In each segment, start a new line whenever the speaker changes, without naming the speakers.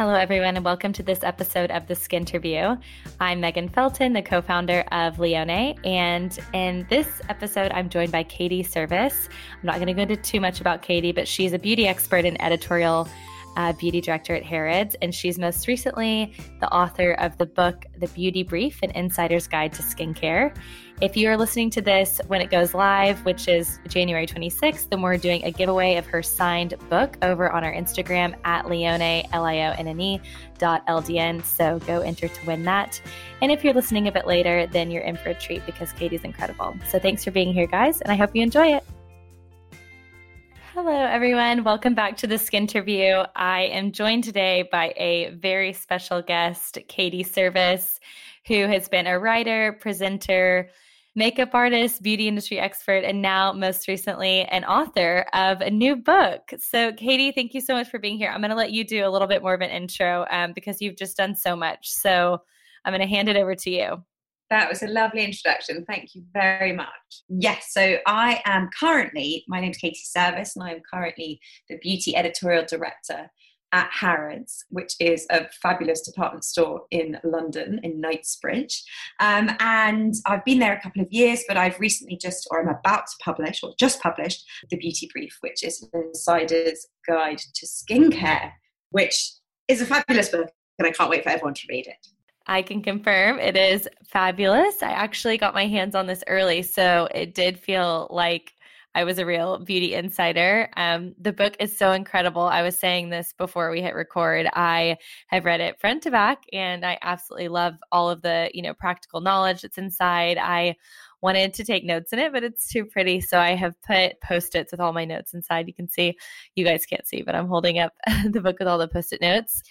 Hello, everyone, and welcome to this episode of the Skinterview. I'm Megan Felton, the co founder of Lionne. And in this episode, I'm joined by Katie Service. I'm not going to go into too much about Katie, but she's a beauty expert and editorial uh, beauty director at Harrods. And she's most recently the author of the book, The Beauty Brief An Insider's Guide to Skincare. If you are listening to this when it goes live, which is January 26th, then we're doing a giveaway of her signed book over on our Instagram at Lionne, L I O N N E dot LDN. So go enter to win that. And if you're listening a bit later, then you're in for a treat because Katie's incredible. So thanks for being here, guys, and I hope you enjoy it. Hello, everyone. Welcome back to the Skinterview. I am joined today by a very special guest, Katie Service, who has been a writer, presenter, makeup artist, beauty industry expert, and now most recently an author of a new book. So, Katie, thank you so much for being here. I'm going to let you do a little bit more of an intro um, because you've just done so much. So, I'm going to hand it over to you.
That was a lovely introduction. Thank you very much. Yes, so I am currently, my name is Katie Service, and I'm currently the beauty editorial director at Harrods, which is a fabulous department store in London, in Knightsbridge. Um, and I've been there a couple of years, but I've recently just, or I'm about to publish, or just published, The Beauty Brief, which is an insider's guide to skincare, which is a fabulous book, and I can't wait for everyone to read it.
I can confirm it is fabulous. I actually got my hands on this early, so it did feel like I was a real beauty insider. Um, the book is so incredible. I was saying this before we hit record. I have read it front to back, and I absolutely love all of the you know practical knowledge that's inside. I wanted to take notes in it, but it's too pretty, so I have put post its with all my notes inside. You can see, you guys can't see, but I'm holding up the book with all the post it notes.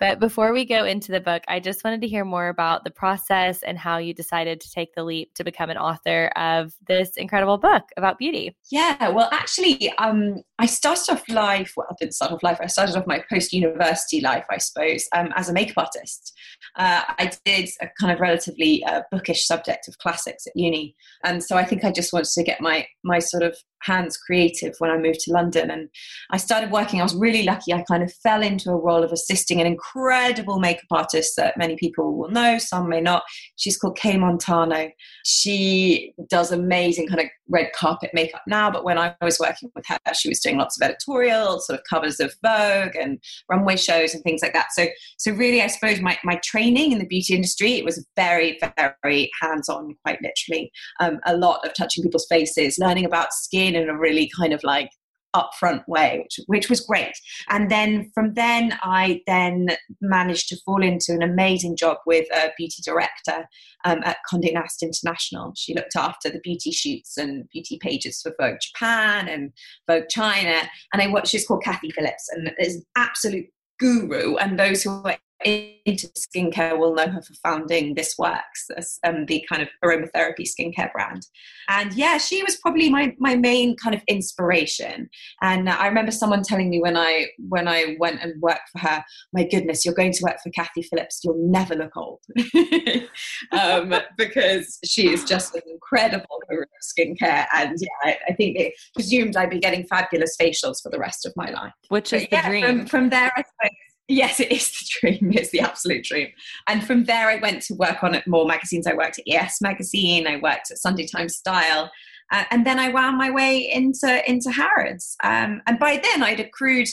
But before we go into the book, I just wanted to hear more about the process and how you decided to take the leap to become an author of this incredible book about beauty.
Yeah, well, actually, um, I started off life, well, I didn't start off life, I started off my post university life, I suppose, um, as a makeup artist. Uh, I did a kind of relatively uh, bookish subject of classics at uni. And so I think I just wanted to get my, my sort of hands creative when I moved to London. And I started working. I was really lucky. I kind of fell into a role of assisting an incredible makeup artist that many people will know, some may not. She's called Kay Montano. She does amazing kind of red carpet makeup now, but when I was working with her, she was doing lots of editorial, sort of covers of Vogue and runway shows and things like that. So, so really, I suppose my, my training in the beauty industry, it was very, very hands-on, quite literally. Um, a lot of touching people's faces, learning about skin in a really kind of like upfront way, which, which was great. And then from then, I then managed to fall into an amazing job with a beauty director um, at Condé Nast International. She looked after the beauty shoots and beauty pages for Vogue Japan and Vogue China. And I watched, she's called Kathy Phillips and is an absolute guru. And those who are into skincare will know her for founding This Works, um, the kind of aromatherapy skincare brand. And yeah, she was probably my, my main kind of inspiration. And I remember someone telling me when I when I went and worked for her, my goodness, you're going to work for Kathy Phillips, you'll never look old. um, because she is just an incredible skincare. And yeah, I, I, think they presumed I'd be getting fabulous facials for the rest of my life.
Which is but the yeah, dream.
From, from there, I suppose Yes, it is the dream. It's the absolute dream. And from there, I went to work on it more magazines. I worked at ES Magazine. I worked at Sunday Times Style. Uh, and then I wound my way into into Harrods. Um, and by then, I'd accrued.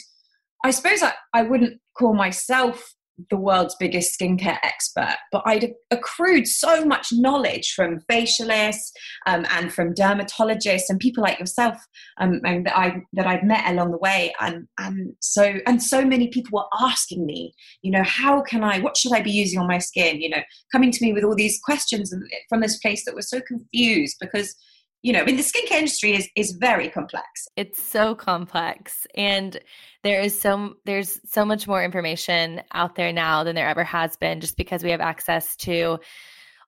I suppose I, I wouldn't call myself the world's biggest skincare expert, but I'd accrued so much knowledge from facialists um, and from dermatologists and people like yourself um, and that I that I've met along the way, and and so and so many people were asking me, you know, how can I, what should I be using on my skin? You know, coming to me with all these questions from this place that was so confused because you know, I mean, the skincare industry is is very complex.
It's so complex, and there is so there's so much more information out there now than there ever has been, just because we have access to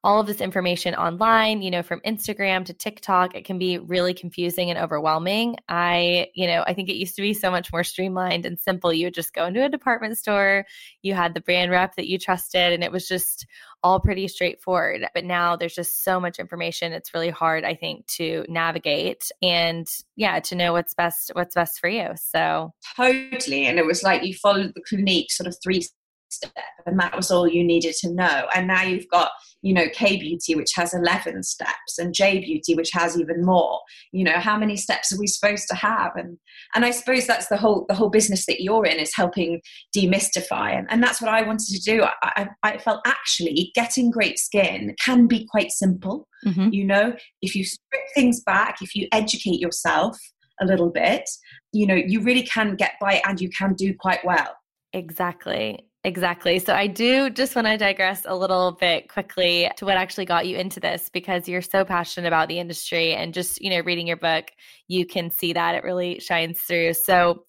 all of this information online, you know, from Instagram to TikTok, it can be really confusing and overwhelming. I, you know, I think it used to be so much more streamlined and simple. You would just go into a department store, you had the brand rep that you trusted, and it was just all pretty straightforward. But now there's just so much information. It's really hard, I think, to navigate and yeah, to know what's best what's best for you. So
totally. And it was like you followed the Clinique sort of three step and that was all you needed to know. And now you've got you know k beauty which has 11 steps and j beauty which has even more. You know how many steps are we supposed to have? And and i suppose that's the whole the whole business that you're in is helping demystify. And, and that's what i wanted to do. I, I, I felt actually getting great skin can be quite simple. Mm-hmm. you know if you strip things back if you educate yourself a little bit you know you really can get by and you can do quite well.
Exactly Exactly. So I do just want to digress a little bit quickly to what actually got you into this because you're so passionate about the industry and just, you know, reading your book, you can see that it really shines through. So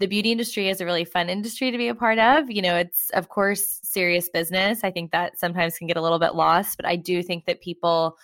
the beauty industry is a really fun industry to be a part of. You know, it's of course serious business. I think that sometimes can get a little bit lost, but I do think that people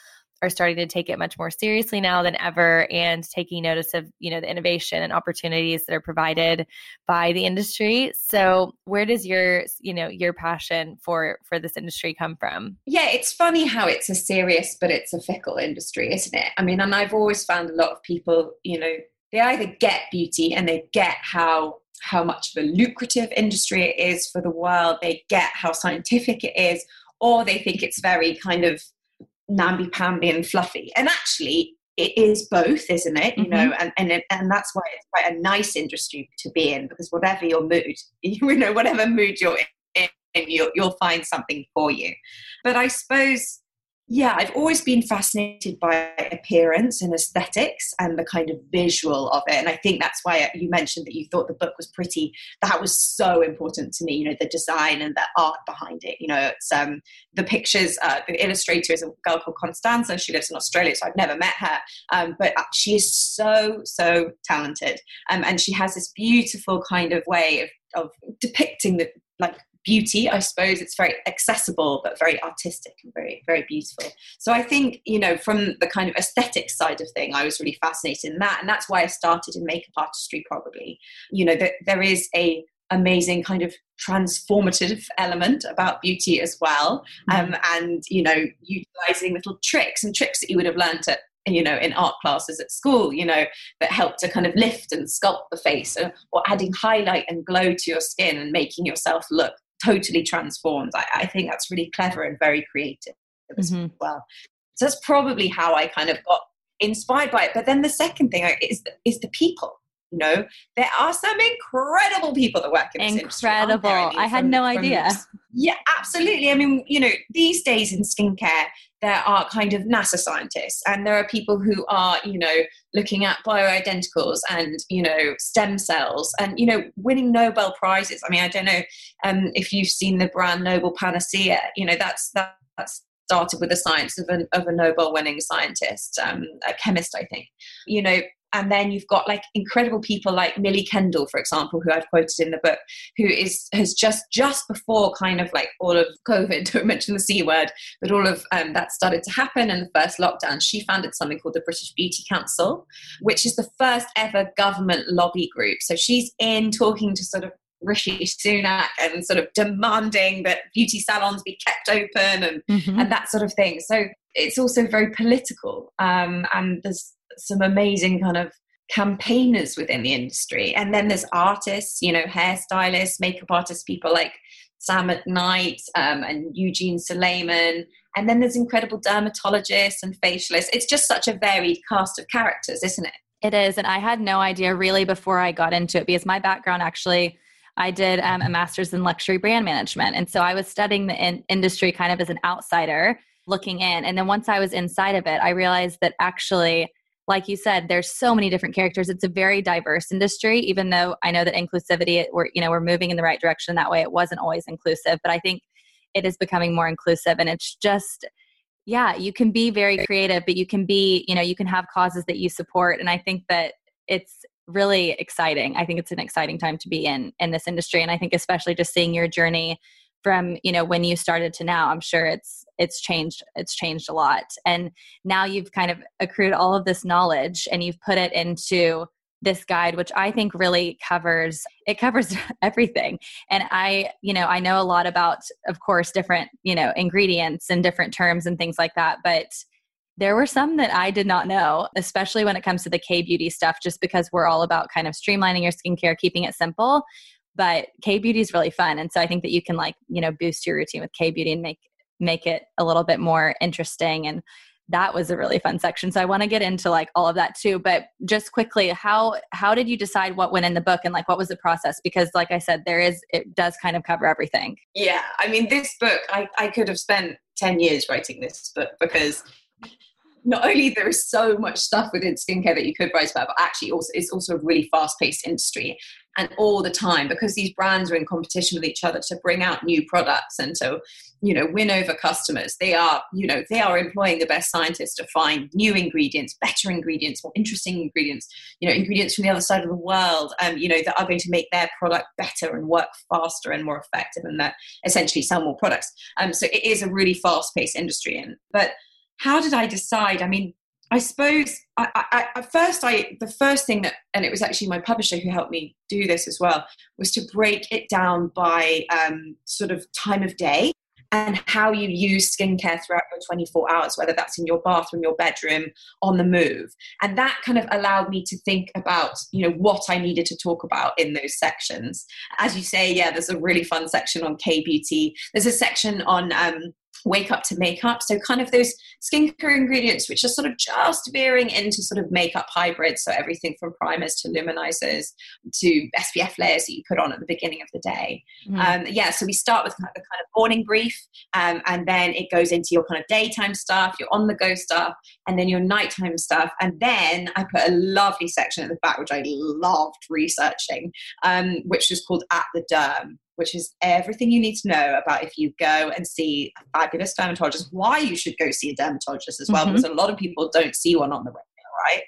are starting to take it much more seriously now than ever and taking notice of you know the innovation and opportunities that are provided by the industry. So where does your you know your passion for for this industry come from?
Yeah it's funny how it's a serious but it's a fickle industry isn't it? I mean and i've always found a lot of people you know they either get beauty and they get how how much of a lucrative industry it is for the world. They get how scientific it is or they think it's very kind of namby-pamby and fluffy. And actually, it is both, isn't it? You mm-hmm. know, and, and and that's why it's quite a nice industry to be in because whatever your mood, you know, whatever mood you're in, you'll, you'll find something for you. But I suppose yeah, I've always been fascinated by appearance and aesthetics and the kind of visual of it. And I think that's why you mentioned that you thought the book was pretty. That was so important to me, you know, the design and the art behind it. You know, it's um, the pictures, uh, the illustrator is a girl called Constanza. She lives in Australia, so I've never met her. Um, but uh, she is so, so talented. Um, and she has this beautiful kind of way of, of depicting the like beauty i suppose it's very accessible but very artistic and very very beautiful so i think you know from the kind of aesthetic side of thing i was really fascinated in that and that's why i started in makeup artistry probably you know that there is a amazing kind of transformative element about beauty as well mm-hmm. um, and you know utilizing little tricks and tricks that you would have learned at you know in art classes at school you know that help to kind of lift and sculpt the face or, or adding highlight and glow to your skin and making yourself look totally transformed. I, I think that's really clever and very creative as mm-hmm. well. So that's probably how I kind of got inspired by it. But then the second thing is the, is the people. You know, there are some incredible people that work in this
incredible. Industry, I, I, had no from, idea.
Yeah, absolutely. I mean, you know, these days in skincare, there are kind of NASA scientists, and there are people who are, you know, looking at bioidenticals and, you know, stem cells and, you know, winning Nobel Prizes. I mean, I don't know um, if you've seen the brand Nobel Panacea, you know, that's, that, that's started with the science of, an, of a Nobel winning scientist, um, a chemist, I think. You know, and then you've got like incredible people like Millie Kendall, for example, who I've quoted in the book, who is has just just before kind of like all of COVID, don't mention the c word, but all of um, that started to happen in the first lockdown. She founded something called the British Beauty Council, which is the first ever government lobby group. So she's in talking to sort of Rishi Sunak and sort of demanding that beauty salons be kept open and mm-hmm. and that sort of thing. So it's also very political, um, and there's some amazing kind of campaigners within the industry. And then there's artists, you know, hairstylists, makeup artists, people like Sam McKnight um, and Eugene Souleiman. And then there's incredible dermatologists and facialists. It's just such a varied cast of characters, isn't it?
It is. And I had no idea really before I got into it because my background actually. I did um, a master's in luxury brand management. And so I was studying the in- industry kind of as an outsider looking in. And then once I was inside of it, I realized that actually like you said there's so many different characters. It's a very diverse industry even though i know that inclusivity we're you know we're moving in the right direction that way. It wasn't always inclusive but i think it is becoming more inclusive and it's just yeah you can be very creative but you can be you know you can have causes that you support and i think that it's really exciting. I think it's an exciting time to be in in this industry and i think especially just seeing your journey from you know when you started to now i'm sure it's it's changed it's changed a lot. And now you've kind of accrued all of this knowledge and you've put it into this guide which i think really covers it covers everything. And i you know i know a lot about of course different you know ingredients and different terms and things like that but there were some that I did not know, especially when it comes to the K beauty stuff, just because we're all about kind of streamlining your skincare, keeping it simple
but K beauty is really fun. And so I think that you can like, you know, boost your routine with K beauty and make make it a little bit more interesting. And that was a really fun section. So i want to get into like all of that too. But just quickly how how did you decide what went in the book and like what was the process? Because like i said there is it does kind of cover everything.
Yeah i mean this book i, I could have spent 10 years writing this book because not only there is so much stuff within skincare that you could write about, but actually also it's also a really fast-paced industry. And all the time, because these brands are in competition with each other to bring out new products and to, you know, win over customers, they are, you know, they are employing the best scientists to find new ingredients, better ingredients, more interesting ingredients, you know, ingredients from the other side of the world, um, you know, that are going to make their product better and work faster and more effective and that essentially sell more products. Um, so it is a really fast-paced industry. And but how did I decide? I mean, I suppose I, I, at first, I the first thing that, and it was actually my publisher who helped me do this as well, was to break it down by um, sort of time of day and how you use skincare throughout your 24 hours, whether that's in your bathroom, your bedroom, on the move. And that kind of allowed me to think about, you know, what I needed to talk about in those sections. As you say, yeah, there's a really fun section on K beauty. There's a section on um, wake up to makeup. So, kind of those skincare ingredients, which are sort of just veering into sort of makeup hybrids. So, everything from primers to luminizers to SPF layers that you put on at the beginning of the day. Mm. Um, yeah, so we start with kind of, kind of morning brief, um, and then it goes into your kind of daytime stuff, your on the go stuff, and then your nighttime stuff. And then I put a lovely section at the back, which I loved researching, um, which was called At the Derm which is everything you need to know about if you go and see a fabulous dermatologist, why you should go see a dermatologist as well, mm-hmm. because a lot of people don't see one on the regular, right?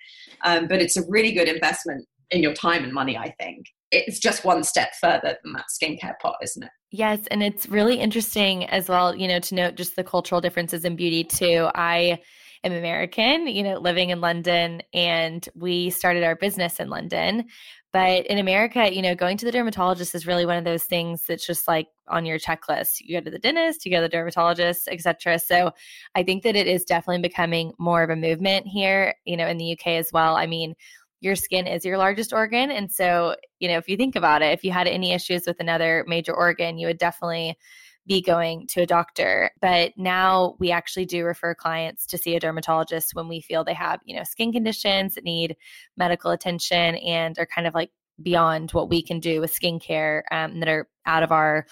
Um, but it's a really good investment in your time and money, I think. It's just one step further than that skincare pot, isn't it?
Yes, and it's really interesting as well, you know, to note just the cultural differences in beauty too. I am American, you know, living in London, and we started our business in London. But in America, you know, going to the dermatologist is really one of those things that's just like on your checklist. You go to the dentist, you go to the dermatologist, etc. So I think that it is definitely becoming more of a movement here, you know, in the UK as well. I mean, your skin is your largest organ. And so, you know, if you think about it, if you had any issues with another major organ, you would definitely be going to a doctor. But now we actually do refer clients to see a dermatologist when we feel they have, you know, skin conditions that need medical attention and are kind of like beyond what we can do with skincare um, that are out of our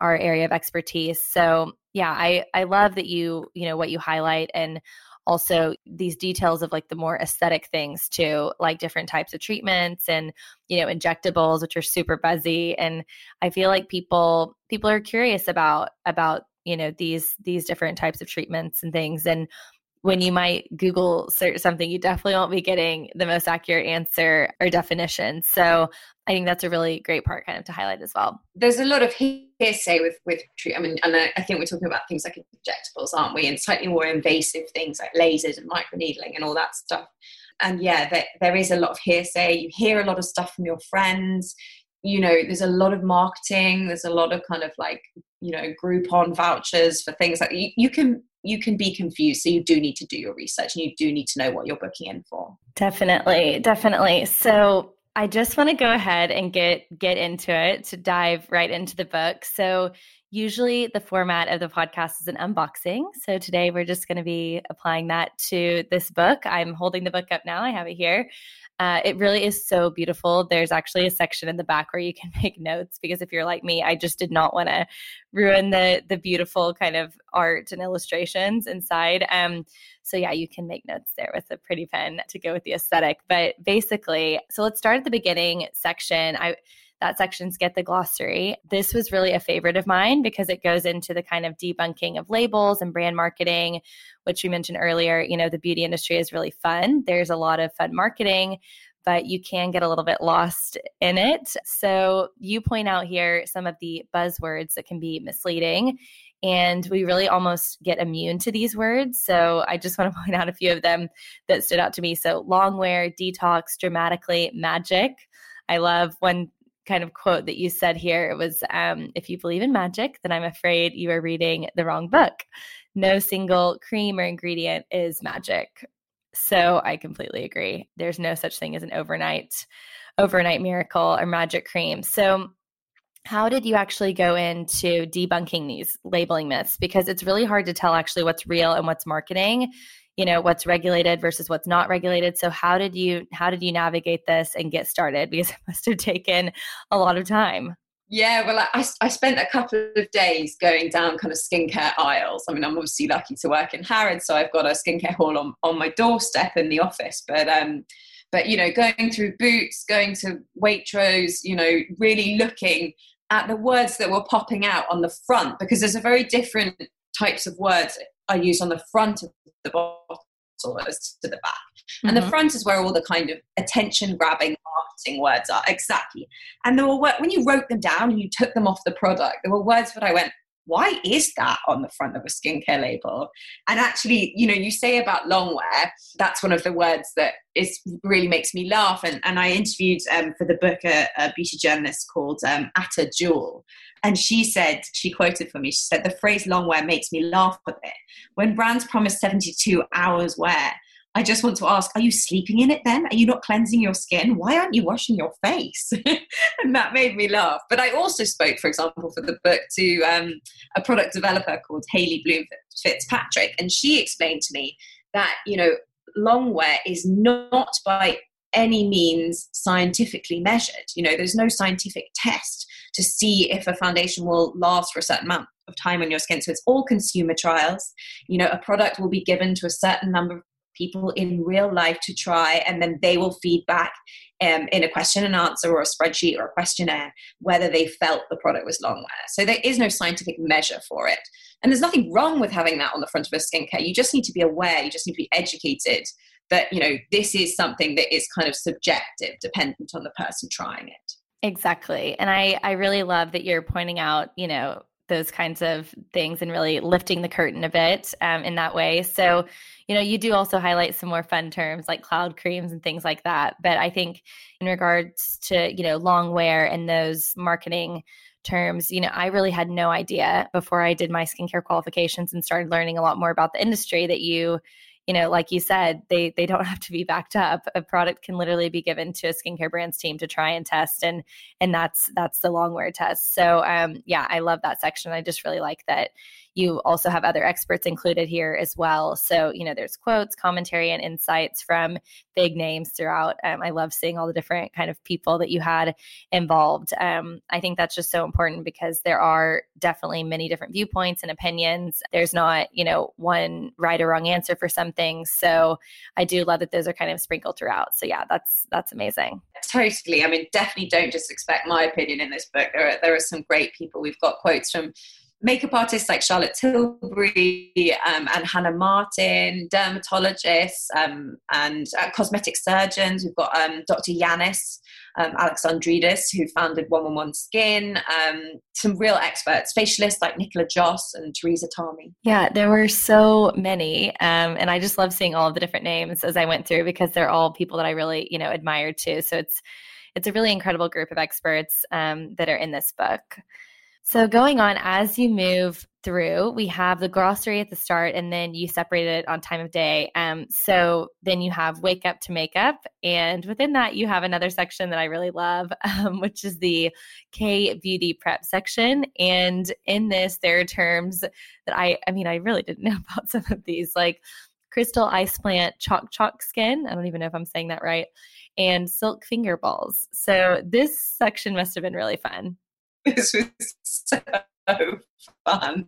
our area of expertise. So yeah, I I love that you you know what you highlight and also these details of like the more aesthetic things too, like different types of treatments and you know injectables, which are super buzzy. And I feel like people people are curious about about you know these these different types of treatments and things and when you might Google search something, you definitely won't be getting the most accurate answer or definition. So I think that's a really great part kind of to highlight as well.
There's a lot of hearsay with with I mean, and I, I think we're talking about things like injectables, aren't we? And slightly more invasive things like lasers and microneedling and all that stuff. And yeah, there, there is a lot of hearsay. You hear a lot of stuff from your friends. You know, there's a lot of marketing. There's a lot of kind of like you know Groupon vouchers for things like you, you can you can be confused. So you do need to do your research and you do need to know what you're booking in for.
Definitely, definitely. So I just want to go ahead and get get into it to dive right into the book. So usually the format of the podcast is an unboxing. So today we're just going to be applying that to this book. I'm holding the book up now. I have it here. Uh, it really is so beautiful. There's actually a section in the back where you can make notes because if you're like me, I just did not want to ruin the the beautiful kind of art and illustrations inside. Um, so yeah, you can make notes there with a pretty pen to go with the aesthetic. But basically, so let's start at the beginning section. I that section's Get the Glossary. This was really a favorite of mine because it goes into the kind of debunking of labels and brand marketing, which we mentioned earlier. You know, the beauty industry is really fun. There's a lot of fun marketing, but you can get a little bit lost in it. So you point out here some of the buzzwords that can be misleading. And we really almost get immune to these words. So I just want to point out a few of them that stood out to me. So long wear, detox, dramatically, magic. I love when kind of quote that you said here. It was, um, if you believe in magic, then I'm afraid you are reading the wrong book. No single cream or ingredient is magic. So I completely agree. There's no such thing as an overnight overnight miracle or magic cream. So how did you actually go into debunking these labeling myths? Because it's really hard to tell actually what's real and what's marketing, you know, what's regulated versus what's not regulated. So how did you how did you navigate this and get started? Because it must have taken a lot of time.
Yeah, well, I, I spent a couple of days going down kind of skincare aisles. I mean, I'm obviously lucky to work in Harrods, so I've got a skincare hall on, on my doorstep in the office. But um, but you know, going through Boots, going to Waitrose, you know, really looking at the words that were popping out on the front because there's a very different types of words I use on the front of the bottle as to the back. Mm-hmm. And the mm-hmm. front is where all the kind of attention grabbing marketing words are. Exactly. And there were when you wrote them down and you took them off the product, there were words that I went, why is that on the front of a skincare label? And actually, you know, you say about long wear, that's one of the words that is really makes me laugh. And, and I interviewed um, for the book a, a, beauty journalist called um, Ateh Jewel. And she said, she quoted for me, she said, the phrase long wear makes me laugh a bit. When brands promise 72 hours wear, I just want to ask, are you sleeping in it then? Are you not cleansing your skin? Why aren't you washing your face? and that made me laugh. But I also spoke, for example, for the book to um, a product developer called Haley Bloom Fitzpatrick. And she explained to me that, you know, long wear is not by any means scientifically measured. You know, there's no scientific test to see if a foundation will last for a certain amount of time on your skin. So it's all consumer trials. You know, a product will be given to a certain number of people in real life to try, and then they will feedback um, in a question and answer or a spreadsheet or a questionnaire whether they felt the product was long wear. So there is no scientific measure for it. And there's nothing wrong with having that on the front of a skincare. You just need to be aware, you just need to be educated that, you know, this is something that is kind of subjective, dependent on the person trying it.
Exactly. And I, I really love that you're pointing out, you know, those kinds of things and really lifting the curtain a bit um, in that way. So, you know, you do also highlight some more fun terms like cloud creams and things like that. But I think in regards to, you know, long wear and those marketing terms, you know, I really had no idea before I did my skincare qualifications and started learning a lot more about the industry that you you know, like you said, they they don't have to be backed up. A product can literally be given to a skincare brands team to try and test, and and that's that's the long wear test. So um, yeah, I love that section. I just really like that you also have other experts included here as well. So, you know, there's quotes, commentary, and insights from big names throughout. Um, I love seeing all the different kind of people that you had involved. Um, I think that's just so important because there are definitely many different viewpoints and opinions. There's not, you know, one right or wrong answer for some things. So I do love that those are kind of sprinkled throughout. So yeah, that's that's amazing.
Totally. I mean, definitely don't just expect my opinion in this book. There are there are some great people. We've got quotes from makeup artists like Charlotte Tilbury um, and Hannah Martin, dermatologists um, and uh, cosmetic surgeons. We've got um, Dr. Yannis um, Alexandrides, who founded 111 Skin, um, some real experts, facialists like Nicola Joss and Teresa Tarmey.
Yeah, there were so many. Um, and I just love seeing all of the different names as I went through because they're all people that I really, you know, admired too. So it's, it's a really incredible group of experts that are in this book. So, going on as you move through, we have the glossary at the start, and then you separate it on time of day. Um, so then you have wake up to makeup, and within that, you have another section that I really love, um, which is the K beauty prep section. And in this, there are terms that I, I mean, I really didn't know about some of these, like crystal ice plant chok chok skin. I don't even know if I'm saying that right. And silk finger balls. So this section must have been really fun.
this was so fun.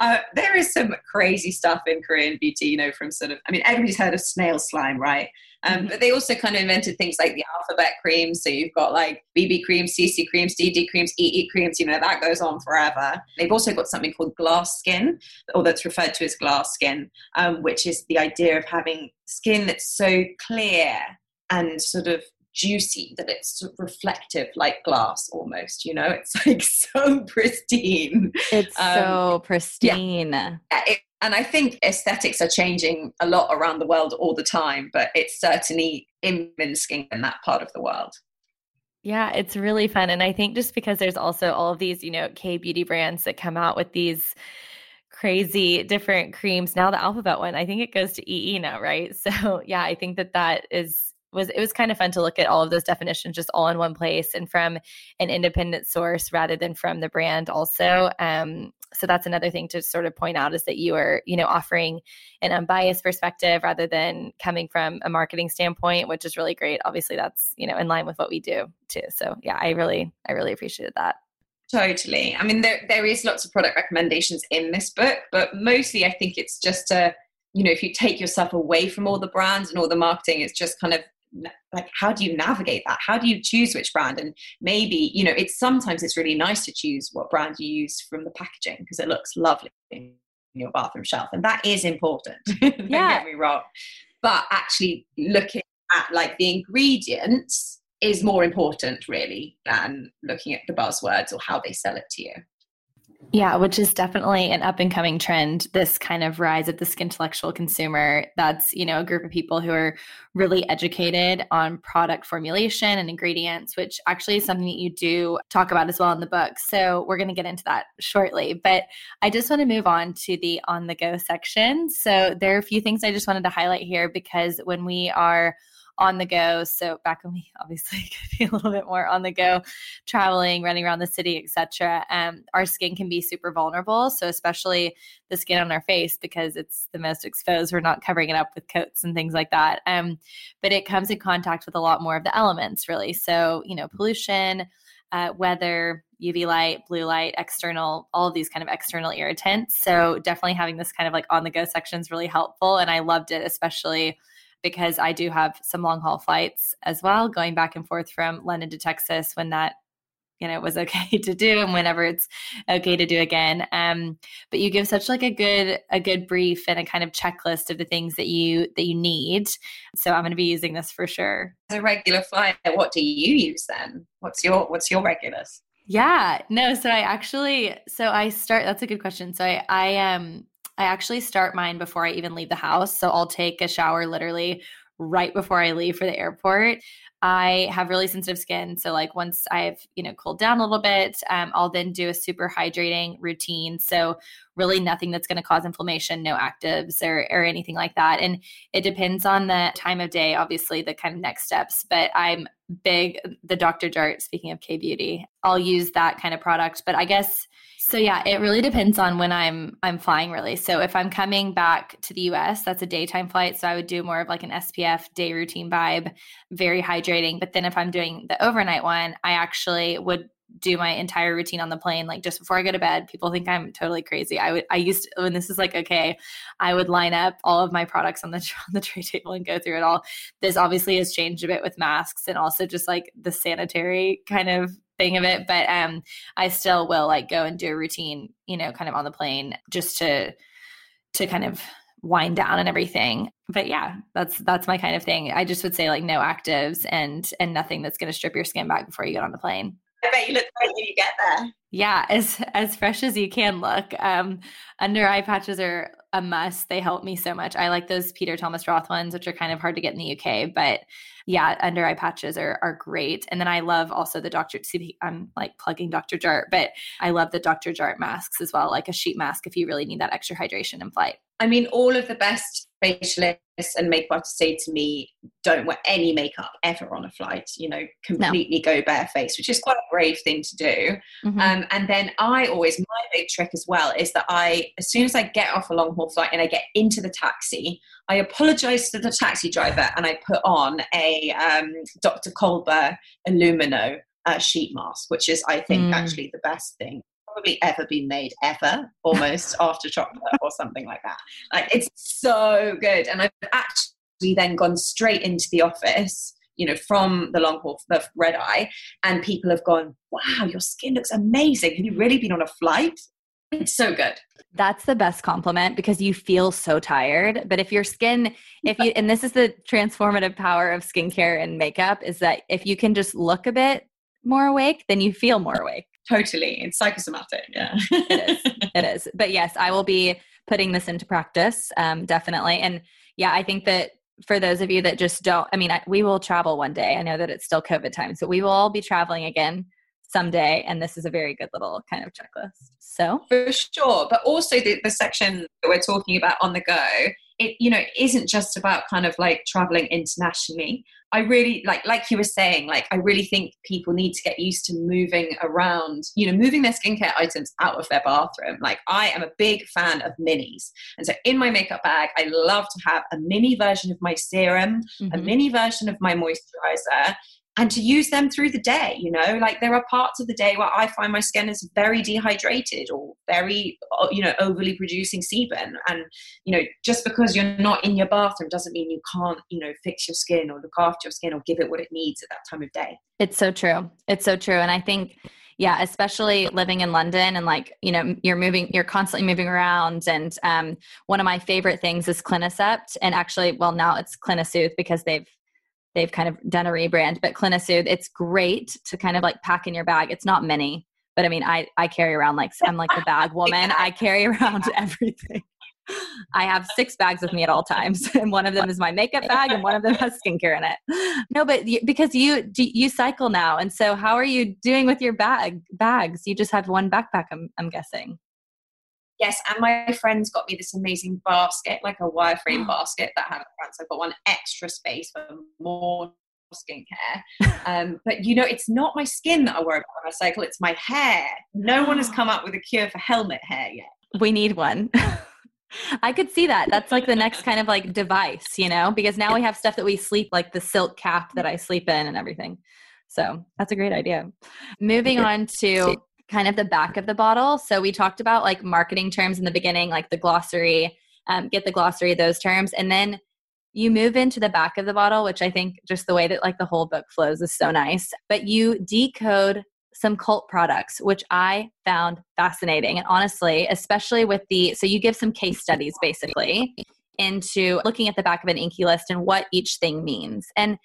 Uh, there is some crazy stuff in Korean beauty, you know, from sort of, I mean, everybody's heard of snail slime, right? Um, mm-hmm. But they also kind of invented things like the alphabet creams. So you've got like BB creams, CC creams, DD creams, EE creams, you know, that goes on forever. They've also got something called glass skin, or that's referred to as glass skin, um, which is the idea of having skin that's so clear and sort of juicy that it's sort of reflective like glass almost you know it's like so pristine
it's um, so pristine
yeah. It, and i think aesthetics are changing a lot around the world all the time but it's certainly in skin in that part of the world
yeah, it's really fun. And I think just because there's also all of these, you know, K beauty brands that come out with these crazy different creams. Now the alphabet one, I think it goes to EE now, right? So yeah, I think that that is was it was kind of fun to look at all of those definitions just all in one place and from an independent source rather than from the brand also. Um, so that's another thing to sort of point out is that you are you know offering an unbiased perspective rather than coming from a marketing standpoint which is really great. Obviously that's you know in line with what we do too. So yeah i really i really appreciated that.
Totally. I mean there there is lots of product recommendations in this book but mostly i think it's just a you know if you take yourself away from all the brands and all the marketing it's just kind of like how do you navigate that? How do you choose which brand? And maybe you know it's sometimes it's really nice to choose what brand you use from the packaging because it looks lovely in your bathroom shelf and that is important don't yeah. get me wrong. But actually looking at like the ingredients is more important really than looking at the buzzwords or how they sell it to you
yeah, which is definitely an up and coming trend. This kind of rise of the intellectual consumer. That's, you know, a group of people who are really educated on product formulation and ingredients, which actually is something that you do talk about as well in the book. So we're going to get into that shortly. But I just want to move on to the on the go section. So there are a few things I just wanted to highlight here because when we are on the go. So back when we obviously could be a little bit more on the go, traveling, running around the city, etc. Um, our skin can be super vulnerable. So especially the skin on our face because it's the most exposed. We're not covering it up with coats and things like that. Um, but it comes in contact with a lot more of the elements, really. So you know, pollution. Uh, weather, UV light, blue light, external, all of these kind of external irritants. So definitely having this kind of like on the go section is really helpful. And I loved it, especially because I do have some long haul flights as well, going back and forth from London to Texas when that you know was okay to do and whenever it's okay to do again. Um, but you give such like a good a good brief and a kind of checklist of the things that you that you need. So i'm going to be using this for sure.
As a regular flyer what do you use then? What's your what's your regulars?
Yeah no so i actually so i start that's a good question. So i i um I actually start mine before I even leave the house. So I'll take a shower literally right before I leave for the airport. I have really sensitive skin. So, like, once I've, you know, cooled down a little bit, um, I'll then do a super hydrating routine. So, really nothing that's going to cause inflammation, no actives or, or anything like that. And it depends on the time of day, obviously, the kind of next steps. But I'm big, the Dr. Jart, speaking of K Beauty, I'll use that kind of product. But I guess so yeah, it really depends on when I'm I'm flying really. So if I'm coming back to the US, that's a daytime flight, so I would do more of like an SPF day routine vibe, very hydrating. But then if I'm doing the overnight one, I actually would do my entire routine on the plane like just before I go to bed. People think I'm totally crazy. I would I used to, when this is like okay, I would line up all of my products on the on the tray table and go through it all. This obviously has changed a bit with masks and also just like the sanitary kind of thing of it but um i still will like go and do a routine you know kind of on the plane just to to kind of wind down and everything but yeah that's that's my kind of thing i just would say like no actives and and nothing that's going to strip your skin back before you get on the plane
i bet you look great when you get there
yeah as as fresh as you can look um under eye patches are a must they help me so much i like those peter thomas roth ones which are kind of hard to get in the uk but yeah, under eye patches are are great. And then I love also the Dr. See, I'm like plugging Dr. Jart, but I love the Dr. Jart masks as well, like a sheet mask if you really need that extra hydration in flight.
I mean, all of the best facialists and makeup artists say to me, don't wear any makeup ever on a flight, you know, completely no. go barefaced, which is quite a brave thing to do. Mm-hmm. Um, and then I always, my big trick as well is that I, as soon as I get off a long haul flight and I get into the taxi, I apologize to the taxi driver and I put on a um, Dr. Colbert Illumino uh, sheet mask, which is, I think, mm. actually the best thing probably ever been made ever, almost after chocolate or something like that. Like it's so good. And I've actually then gone straight into the office, you know, from the long haul, the red eye, and people have gone, wow, your skin looks amazing. Have you really been on a flight? It's so good.
That's the best compliment because you feel so tired. But if your skin, if you, and this is the transformative power of skincare and makeup, is that if you can just look a bit more awake, then you feel more awake.
Totally. It's psychosomatic. Yeah.
it is. It is. But yes, I will be putting this into practice. Um, definitely. And yeah, I think that for those of you that just don't, I mean, I, we will travel one day. I know that it's still COVID time, so we will all be traveling again someday. And this is a very good little kind of checklist. So
for sure. But also the, the section that we're talking about on the go it you know isn't just about kind of like traveling internationally. I really like like you were saying like i really think people need to get used to moving around you know moving their skincare items out of their bathroom. Like i am a big fan of minis. And so in my makeup bag i love to have a mini version of my serum mm-hmm. a mini version of my moisturizer and to use them through the day you know like there are parts of the day where i find my skin is very dehydrated or very uh, you know overly producing sebum. And you know just because you're not in your bathroom doesn't mean you can't you know fix your skin or look after your skin or give it what it needs at that time of day.
It's so true. It's so true. And i think yeah especially living in london and like you know you're moving you're constantly moving around. And um, one of my favorite things is clinisept and actually well now it's clinisoothe because they've they've kind of done a rebrand, but Clinisoothe, it's great to kind of like pack in your bag. It's not many, but I mean, I, I carry around like, I'm like the bag woman. I carry around everything. I have six bags with me at all times, and one of them is my makeup bag, and one of them has skincare in it. No, but you, because you you cycle now, and so how are you doing with your bag bags? You just have one backpack, I'm I'm guessing.
Yes, and my friends got me this amazing basket, like a wireframe basket that had front. So I've got one extra space for more skincare. Um, but you know, it's not my skin that I worry about when I cycle, it's my hair. No one has come up with a cure for helmet hair yet.
We need one. I could see that. That's like the next kind of like device, you know, because now we have stuff that we sleep, like the silk cap that I sleep in and everything. So that's a great idea. Moving on to kind of the back of the bottle. So we talked about like marketing terms in the beginning, like the glossary, um, get the glossary, those terms. And then you move into the back of the bottle, which I think just the way that like the whole book flows is so nice. But you decode some cult products, which I found fascinating. And honestly, especially with the, so you give some case studies basically into looking at the back of an INCI list and what each thing means. And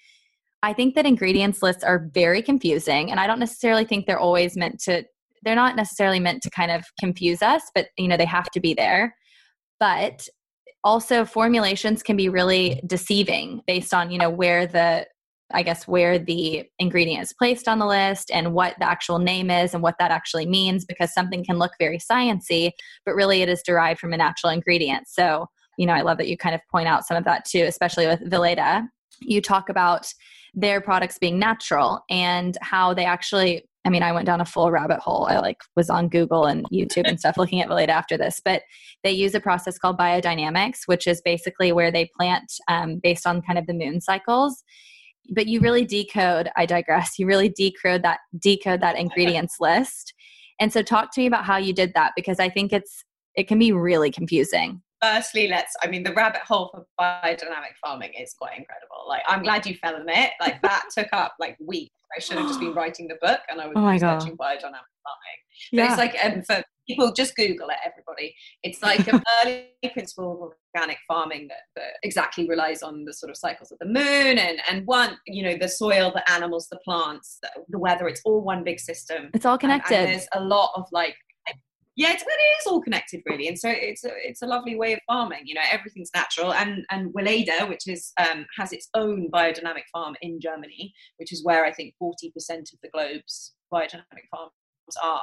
I think that ingredients lists are very confusing. And I don't necessarily think they're always meant to they're not necessarily meant to kind of confuse us, but you know, they have to be there. But also formulations can be really deceiving based on, you know, where the I guess where the ingredient is placed on the list and what the actual name is and what that actually means because something can look very sciency, but really it is derived from a natural ingredient. So, you know, I love that you kind of point out some of that too, especially with Weleda. You talk about their products being natural and how they actually I mean, I went down a full rabbit hole. I like was on Google and YouTube and stuff looking at Weleda after this. But they use a process called biodynamics, which is basically where they plant um, based on kind of the moon cycles. But you really decode. I digress. You really decode that decode that ingredients list. And so, talk to me about how you did that because I think it's it can be really confusing
firstly let's i mean the rabbit hole for biodynamic farming is quite incredible. Like i'm glad you fell in it. Like that took up like weeks. I should have just been writing the book and i was oh researching biodynamic farming. But yeah. it's like um, for people just google it everybody. It's like an early principle of organic farming that, that exactly relies on the sort of cycles of the moon and and one you know the soil the animals the plants the, the weather. It's all one big system.
It's all connected
and, and there's a lot of like yeah, it's, it is all connected really, and so it's a, it's a lovely way of farming. You know, everything's natural, and and Weleda, which is um, has its own biodynamic farm in Germany, which is where I think forty percent of the globe's biodynamic farms are.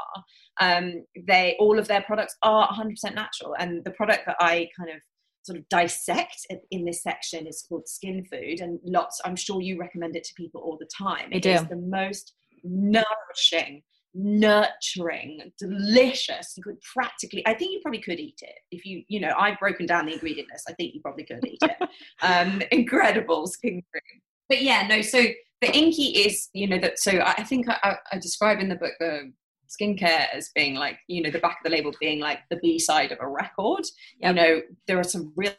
Um, they all of their products are 100% natural, and the product that I kind of sort of dissect in this section is called skin food and lots i'm sure you recommend it to people all the time
It is
the most nourishing nurturing, delicious. You could practically, I think you probably could eat it if you, you know, I've broken down the ingredient list. I think you probably could eat it. um, incredible skin cream. But yeah, no, so the INCI is, you know, that, so I think I, I describe in the book the skincare as being like, you know, the back of the label being like the B side of a record. You know, there are some real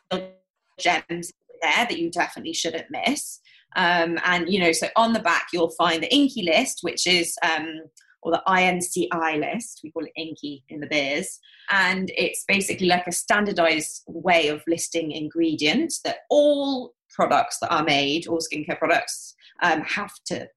gems there that you definitely shouldn't miss. Um, and you know, so on the back you'll find the INCI list, which is um, or the INCI list. We call it INCI in the beers. And it's basically like a standardized way of listing ingredients that all products that are made, all skincare products, um, have to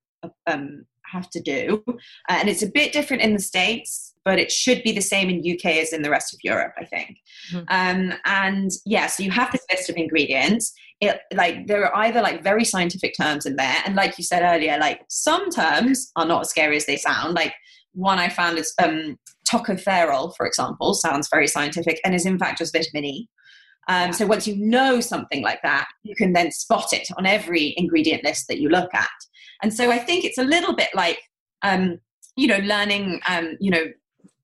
um, have to do. Uh, and it's a bit different in the States, but it should be the same in UK as in the rest of Europe, I think. Mm-hmm. Um, and yeah, so you have this list of ingredients. It like there are either like very scientific terms in there, and like you said earlier, like some terms are not as scary as they sound. Like one I found is um, tocopherol, for example, sounds very scientific and is in fact just vitamin E. Um, yeah. So once you know something like that, you can then spot it on every ingredient list that you look at. And so I think it's a little bit like, um, you know, learning, um, you know,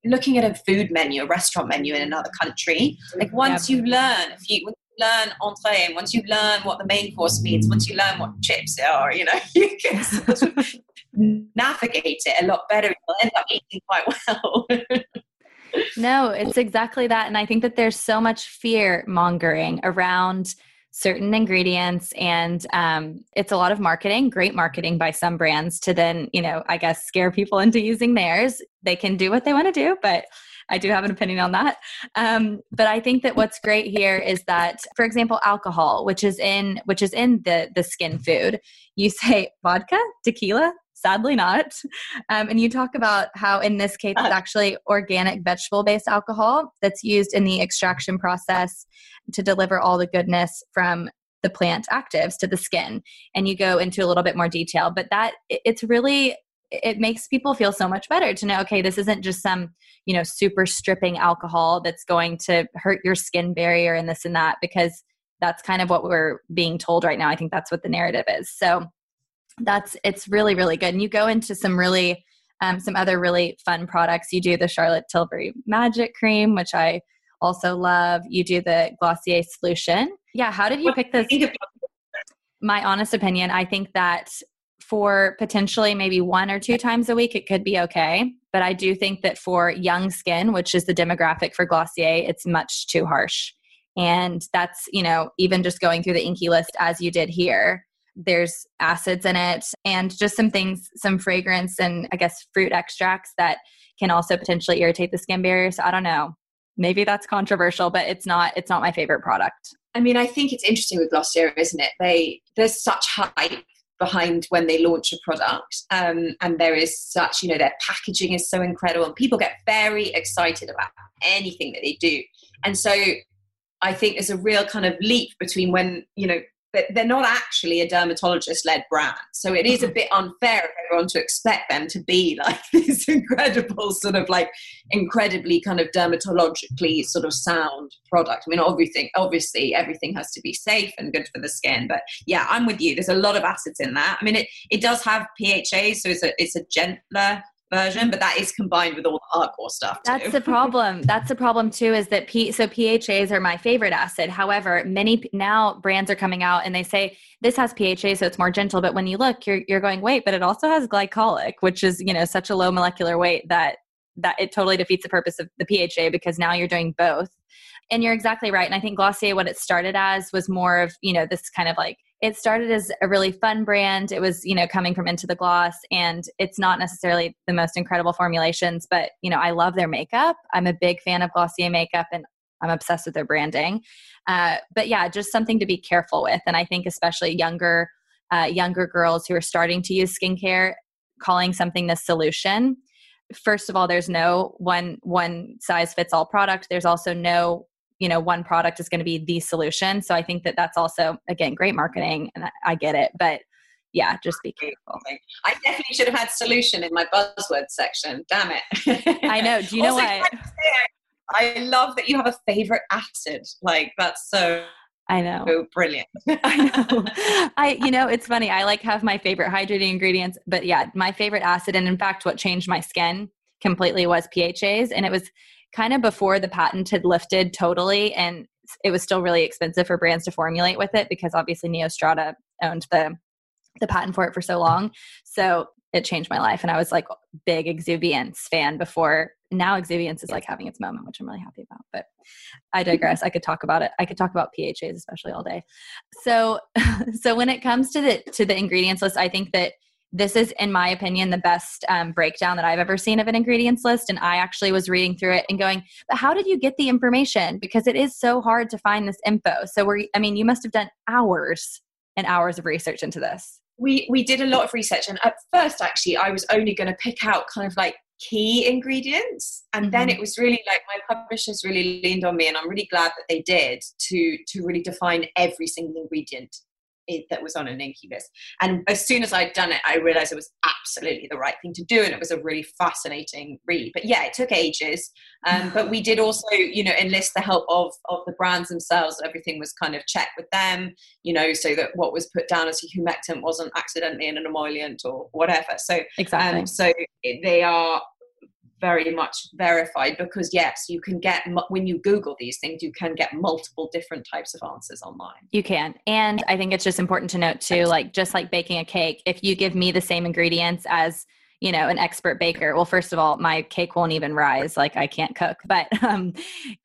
looking at a food menu, a restaurant menu in another country. Like once yeah. you learn if you learn entree and once you learn what the main course means, once you learn what chips are, you know, you can sort of navigate it a lot better. You'll end up eating quite well.
no, it's exactly that. And I think that there's so much fear mongering around certain ingredients and um, it's a lot of marketing great marketing by some brands to then you know i guess scare people into using theirs they can do what they want to do but I do have an opinion on that. Um, but I think that what's great here is that, for example, alcohol, which is in which is in the the skin food, you say vodka, tequila. Sadly, not. Um, and you talk about how, in this case, it's actually organic vegetable based alcohol that's used in the extraction process to deliver all the goodness from the plant actives to the skin. And you go into a little bit more detail but that it's really it makes people feel so much better to know okay this isn't just some you know super stripping alcohol that's going to hurt your skin barrier and this and that because that's kind of what we're being told right now. I think that's what the narrative is. So that's it's really really good. And you go into some really um, some other really fun products. You do the charlotte tilbury magic cream which i also love. You do the glossier solution. Yeah how did you pick this my honest opinion i think that for potentially maybe one or two times a week, it could be okay. But I do think that for young skin, which is the demographic for Glossier, it's much too harsh. And that's, you know, even just going through the INCI list as you did here, there's acids in it and just some things, some fragrance and I guess fruit extracts that can also potentially irritate the skin barrier. So I don't know. Maybe that's controversial, but it's not it's not my favorite product.
I mean, I think it's interesting with Glossier, isn't it? They there's such hype behind when they launch a product um, and there is such you know their packaging is so incredible and people get very excited about anything that they do and so i think there's a real kind of leap between when you know they're not actually a dermatologist led brand. So it is a mm-hmm. bit unfair of everyone to expect them to be like this incredible, sort of like incredibly kind of dermatologically sort of sound product. I mean, everything, obviously, everything has to be safe and good for the skin. But yeah, I'm with you. There's a lot of acids in that. I mean, it, it does have PHA, so it's a, it's a gentler version, but that is combined with all the hardcore stuff.
Too. That's the problem. That's the problem too. Is that P so PHAs are my favorite acid. However, many now brands are coming out and they say this has PHA, so it's more gentle. But when you look, you're you're going wait, but it also has glycolic, which is you know such a low molecular weight that that it totally defeats the purpose of the PHA because now you're doing both. And you're exactly right. And I think Glossier, what it started as was more of, you know, this kind of like it started as a really fun brand. It was, you know, coming from Into the Gloss, and it's not necessarily the most incredible formulations, but, you know, I love their makeup. I'm a big fan of Glossier makeup and I'm obsessed with their branding. Uh, but yeah, just something to be careful with. And I think especially younger, uh, younger girls who are starting to use skincare, calling something the solution. First of all, there's no one one size fits all product. There's also no you know one product is going to be the solution so i think that that's also again great marketing and i, I get it but yeah just be careful
i definitely should have had solution in my buzzword section damn it
i know do you know what
I love that you have a favorite acid like that's so
I know.
So brilliant.
I know. I you know, it's funny. I like have my favorite hydrating ingredients, but yeah, my favorite acid and in fact what changed my skin completely was PHAs and it was kind of before the patent had lifted totally and it was still really expensive for brands to formulate with it because obviously Neostrata owned the the patent for it for so long. So it changed my life and I was like big Exuviance fan before now Exuviance is like having its moment, which I'm really happy about. But I digress. I could talk about it. I could talk about PHAs especially all day. So so when it comes to the to the ingredients list, I think that this is in my opinion the best um, breakdown that i've ever seen of an ingredients list and i actually was reading through it and going but how did you get the information? Because it is so hard to find this info. So we're i mean you must have done hours and hours of research into this.
We we did a lot of research and at first actually i was only going to pick out kind of like key ingredients and mm-hmm. then it was really like my publishers really leaned on me and i'm really glad that they did to to really define every single ingredient that was on an INCI list. And as soon as I'd done it, I realized it was absolutely the right thing to do. And it was a really fascinating read. But yeah, it took ages. Um, but we did also, you know, enlist the help of, of the brands themselves. Everything was kind of checked with them, you know, so that what was put down as a humectant wasn't accidentally an emollient or whatever. So,
exactly. Um,
so they are very much verified because yes you can get when you google these things you can get multiple different types of answers online.
You can. And i think it's just important to note too like just like baking a cake if you give me the same ingredients as you know an expert baker. Well first of all my cake won't even rise like i can't cook. But um,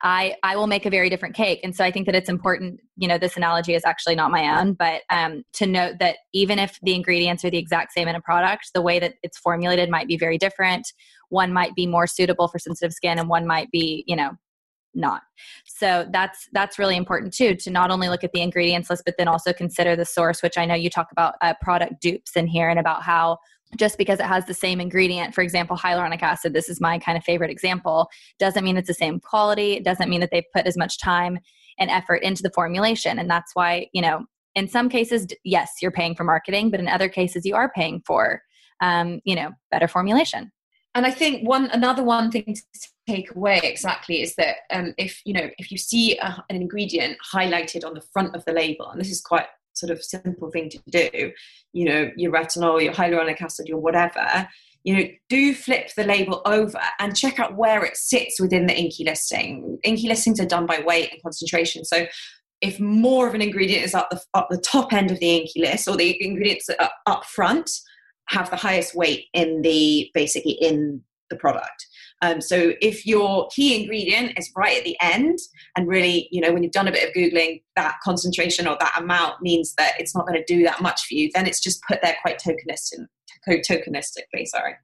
i i will make a very different cake. And so i think that it's important you know this analogy is actually not my own but um, to note that even if the ingredients are the exact same in a product the way that it's formulated might be very different. One might be more suitable for sensitive skin and one might be you know not. So that's that's really important too to not only look at the ingredients list but then also consider the source which i know you talk about uh, product dupes in here and about how just because it has the same ingredient, for example, hyaluronic acid, this is my kind of favorite example, doesn't mean it's the same quality. It doesn't mean that they've put as much time and effort into the formulation. And that's why, you know, in some cases, yes, you're paying for marketing, but in other cases, you are paying for, um, you know, better formulation.
And I think one another one thing to take away exactly is that um, if you know if you see a, an ingredient highlighted on the front of the label, and this is quite sort of simple thing to do, you know, your retinol, your hyaluronic acid, your whatever, you know, do flip the label over and check out where it sits within the INCI listing. INCI listings are done by weight and concentration. So if more of an ingredient is up the, up the top end of the INCI list or the ingredients that are up front have the highest weight in the basically in the product. Um, so if your key ingredient is right at the end, and really, you know, when you've done a bit of Googling, that concentration or that amount means that it's not going to do that much for you, then it's just put there quite tokenistic, tokenistically, sorry.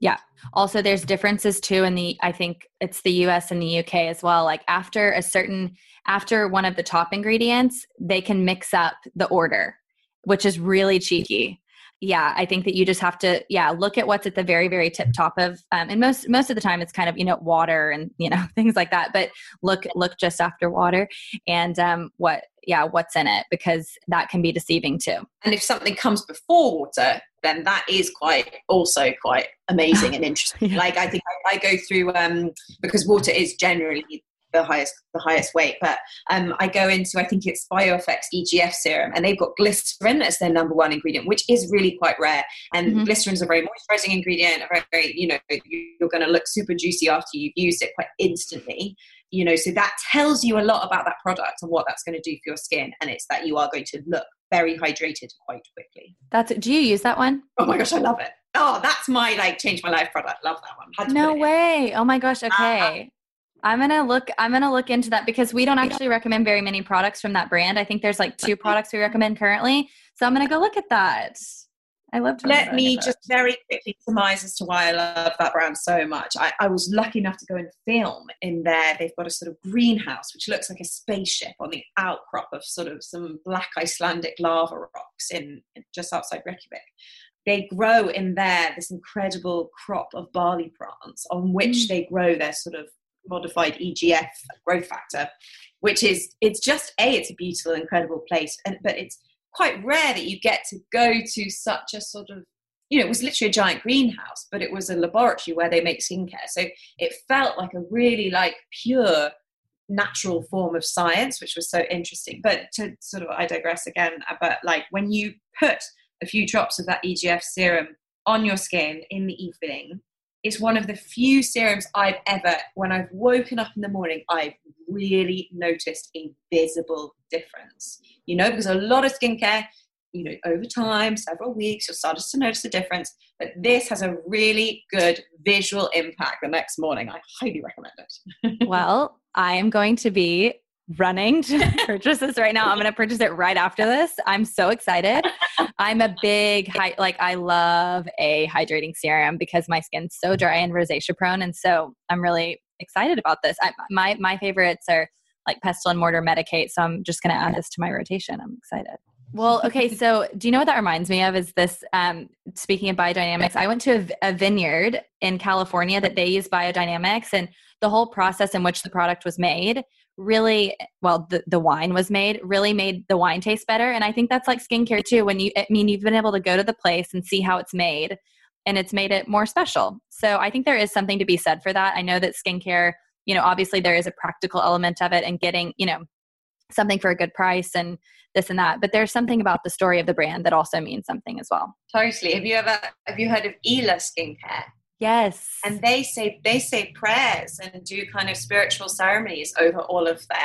Yeah. Also, there's differences too in the, I think it's the US and the UK as well. Like after a certain, after one of the top ingredients, they can mix up the order, which is really cheeky yeah i think that you just have to yeah look at what's at the very very tip top of um, and most most of the time it's kind of you know water and you know things like that but look look just after water and um, what yeah what's in it because that can be deceiving too.
And if something comes before water then that is quite also quite amazing and interesting. Yeah. like i think I, I go through um because water is generally the highest the highest weight. But um, I go into I think it's Bioeffect EGF serum, and they've got glycerin as their number one ingredient, which is really quite rare. And mm-hmm. glycerin is a very moisturizing ingredient. A very, very you know you're going to look super juicy after you've used it quite instantly. You know, so that tells you a lot about that product and what that's going to do for your skin, and it's that you are going to look very hydrated quite quickly.
That's do you use that one?
Oh my gosh, I love it. Oh, that's my like change my life product. Love that one.
No way. Oh my gosh. Okay. Uh, I'm gonna look. I'm gonna look into that because we don't actually recommend very many products from that brand. I think there's like two products we recommend currently. So I'm gonna go look at that. I love.
Let me just very quickly surmise as to why I love that brand so much. I, I, was lucky enough to go and film in there. They've got a sort of greenhouse which looks like a spaceship on the outcrop of sort of some black Icelandic lava rocks in just outside Reykjavik they grow in there this incredible crop of barley plants on which mm. they grow their sort of modified EGF growth factor, which is it's just a it's a beautiful, incredible place, and but it's quite rare that you get to go to such a sort of you know it was literally a giant greenhouse, but it was a laboratory where they make skincare, so it felt like a really like pure natural form of science, which was so interesting. But to sort of I digress again, uh, but like when you put a few drops of that EGF serum on your skin in the evening it's one of the few serums I've ever, when I've woken up in the morning, I've really noticed a visible difference. You know, because a lot of skincare, you know, over time, several weeks, you'll start to notice a difference. But this has a really good visual impact the next morning. I highly recommend it.
well, I am going to be running to purchase this right now. I'm going to purchase it right after this. I'm so excited. I'm a big, like, I love a hydrating serum because my skin's so dry and rosacea prone. And so I'm really excited about this. I, my, my favorites are like pestle and mortar Medik8. So I'm just going to add this to my rotation. I'm excited. Well, okay. So, do you know what that reminds me of? Is this um, speaking of biodynamics? I went to a, a, vineyard in California that they use biodynamics, and the whole process in which the product was made really well the, the wine was made really made the wine taste better. And i think that's like skincare too. When you i mean you've been able to go to the place and see how it's made and it's made it more special. So i think there is something to be said for that. I know that skincare you know obviously there is a practical element of it and getting you know something for a good price and this and that. But there's something about the story of the brand that also means something as well.
Totally. Have you ever have you heard of Ila skincare
yes
and they say they say prayers and do kind of spiritual ceremonies over all of their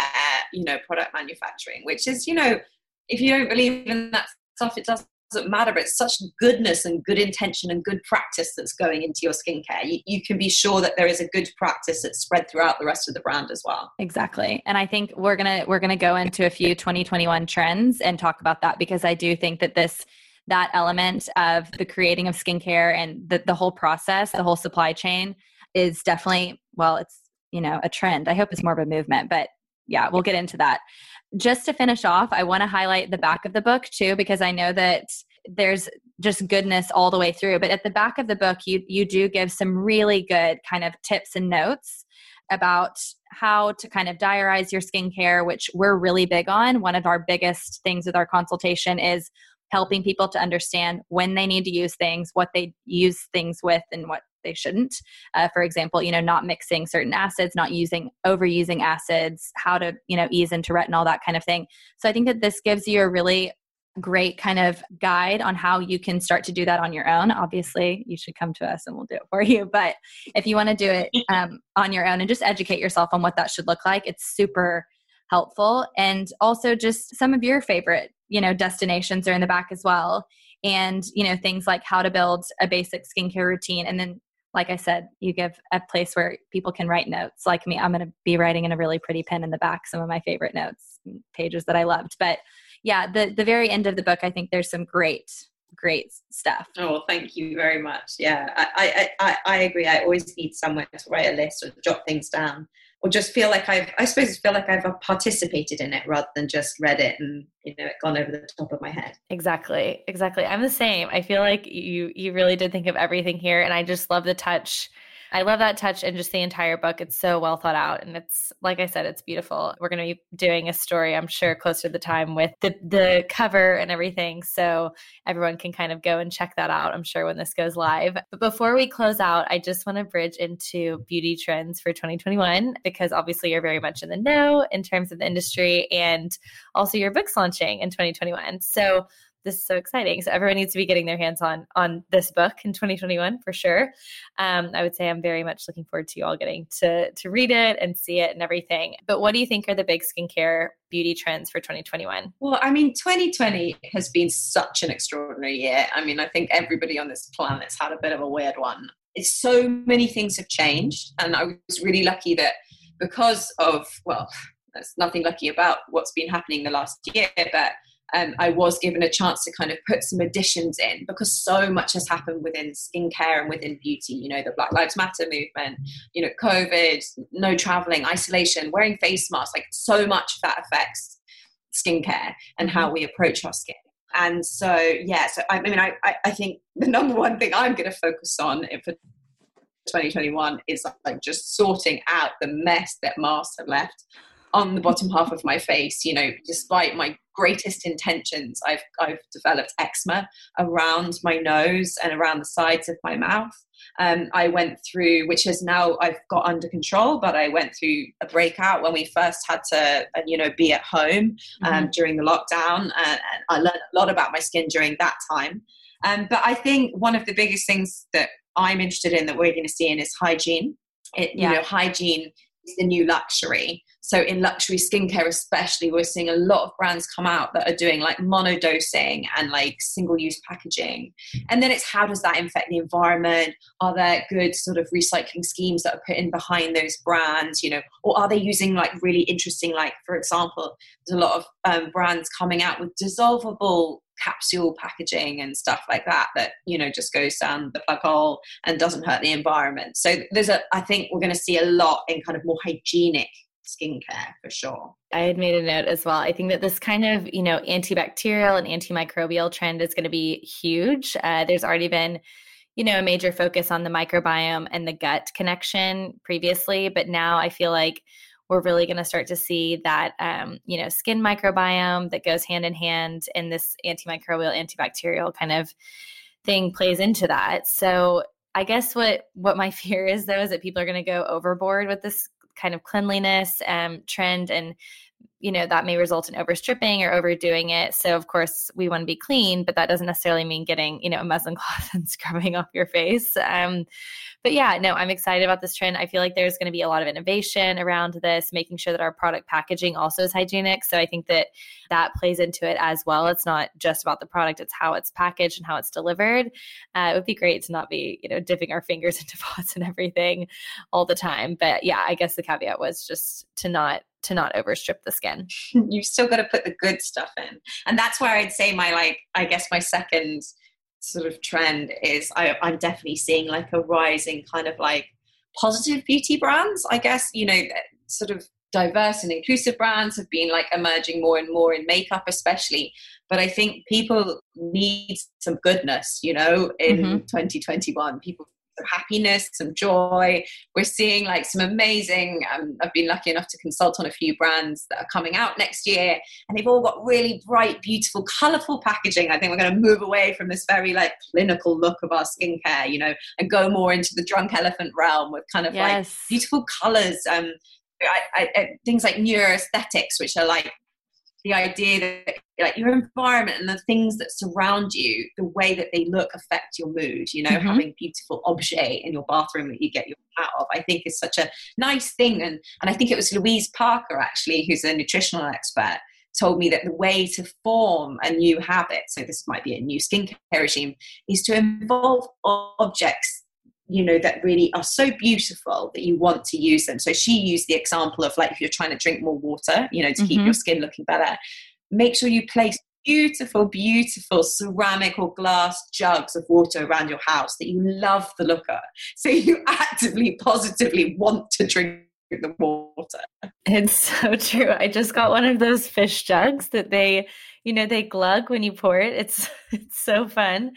you know product manufacturing which is you know if you don't believe in that stuff it does doesn't matter, but it's such goodness and good intention and good practice that's going into your skincare. You, you can be sure that there is a good practice that's spread throughout the rest of the brand as well.
Exactly. And I think we're gonna we're gonna go into a few 2021 trends and talk about that because I do think that this that element of the creating of skincare and the, the whole process, the whole supply chain is definitely well, it's you know a trend. I hope it's more of a movement, but yeah, we'll get into that just to finish off, I want to highlight the back of the book too, because I know that there's just goodness all the way through. But at the back of the book, you you do give some really good kind of tips and notes about how to kind of diarize your skincare, which we're really big on. One of our biggest things with our consultation is helping people to understand when they need to use things, what they use things with, and what they shouldn't. Uh, for example, you know, not mixing certain acids, not using overusing acids, how to you know ease into retinol, that kind of thing. So I think that this gives you a really great kind of guide on how you can start to do that on your own. Obviously, you should come to us and we'll do it for you. But if you want to do it um, on your own and just educate yourself on what that should look like, it's super helpful. And also just some of your favorite, you know, destinations are in the back as well. And, you know, things like how to build a basic skincare routine and then like I said, you give a place where people can write notes. Like me, I'm going to be writing in a really pretty pen in the back some of my favorite notes, pages that I loved. But yeah, the the very end of the book, I think there's some great great stuff.
Oh, thank you very much. Yeah, I I I, I agree. I always need somewhere to write a list or jot things down or just feel like I've, I suppose, feel like I've participated in it rather than just read it and you know it gone over the top of my head.
Exactly, exactly. I'm the same. I feel like you you really did think of everything here, and I just love the touch I love that touch and just the entire book. It's so well thought out. And it's, like I said, it's beautiful. We're going to be doing a story, I'm sure, closer to the time with the, the cover and everything. So everyone can kind of go and check that out, I'm sure, when this goes live. But before we close out, I just want to bridge into beauty trends for 2021 because obviously you're very much in the know in terms of the industry and also your book's launching in 2021. So this is so exciting. So everyone needs to be getting their hands on on this book in 2021 for sure. Um, I would say I'm very much looking forward to you all getting to to read it and see it and everything. But what do you think are the big skincare beauty trends for 2021?
Well, I mean, 2020 has been such an extraordinary year. I mean, I think everybody on this planet's had a bit of a weird one. So many things have changed, and I was really lucky that because of well, there's nothing lucky about what's been happening the last year, but um, I was given a chance to kind of put some additions in because so much has happened within skincare and within beauty. You know, the Black Lives Matter movement, you know, COVID, no traveling, isolation, wearing face masks, like so much of that affects skincare and how mm-hmm. we approach our skin. And so, yeah, so I, I mean, I, I think the number one thing I'm going to focus on for 2021 is like just sorting out the mess that masks have left on the bottom half of my face. You know, despite my greatest intentions, I've I've developed eczema around my nose and around the sides of my mouth. Um, I went through, which is now I've got under control, but I went through a breakout when we first had to, uh, you know, be at home um, mm-hmm. during the lockdown, and, and, I learned a lot about my skin during that time. Um, but I think one of the biggest things that I'm interested in that we're going to see in is hygiene. It, yeah. You know, hygiene is the new luxury. So in luxury skincare, especially, we're seeing a lot of brands come out that are doing like mono dosing and like single-use packaging. And then it's how does that affect the environment? Are there good sort of recycling schemes that are put in behind those brands? You know, or are they using like really interesting, like for example, there's a lot of um, brands coming out with dissolvable capsule packaging and stuff like that that you know just goes down the plug hole and doesn't hurt the environment so there's a i think we're going to see a lot in kind of more hygienic skincare for sure.
I had made a note as well. I think that this kind of, you know, antibacterial and antimicrobial trend is going to be huge. Uh, there's already been, you know, a major focus on the microbiome and the gut connection previously, but now I feel like we're really going to start to see that, um, you know, skin microbiome that goes hand in hand, and this antimicrobial, antibacterial kind of thing plays into that. So I guess what what my fear is though is that people are going to go overboard with this kind of cleanliness um, trend and you know that may result in overstripping or overdoing it. So of course we want to be clean but that doesn't necessarily mean getting you know a muslin cloth and scrubbing off your face. Um, but yeah no i'm excited about this trend. I feel like there's going to be a lot of innovation around this making sure that our product packaging also is hygienic. So i think that that plays into it as well. It's not just about the product it's how it's packaged and how it's delivered. Uh, it would be great to not be you know dipping our fingers into pots and everything all the time. But yeah i guess the caveat was just to not to not overstrip the skin.
you still got to put the good stuff in. And that's where I'd say my, like, I guess my second sort of trend is I, I'm definitely seeing like a rising kind of like positive beauty brands. I guess, you know, sort of diverse and inclusive brands have been like emerging more and more in makeup, especially. But I think people need some goodness, you know, in mm-hmm. 2021. People some happiness, some joy. We're seeing like some amazing, um, I've been lucky enough to consult on a few brands that are coming out next year, and they've all got really bright, beautiful, colorful packaging. I think we're going to move away from this very like clinical look of our skincare, you know, and go more into the drunk elephant realm with kind of yes. like beautiful colors. Um, I, I, things like neuroaesthetics, which are like the idea that like your environment and the things that surround you the way that they look affect your mood you know mm-hmm. having beautiful objet in your bathroom that you get your out of i think is such a nice thing and and i think it was louise parker actually who's a nutritional expert told me that the way to form a new habit so this might be a new skincare regime is to involve objects you know that really are so beautiful that you want to use them. So she used the example of like if you're trying to drink more water you know to mm-hmm. keep your skin looking better make sure you place beautiful beautiful ceramic or glass jugs of water around your house that you love the look of. So you actively positively want to drink the water.
It's so true. I just got one of those fish jugs that they you know they glug when you pour it. It's it's so fun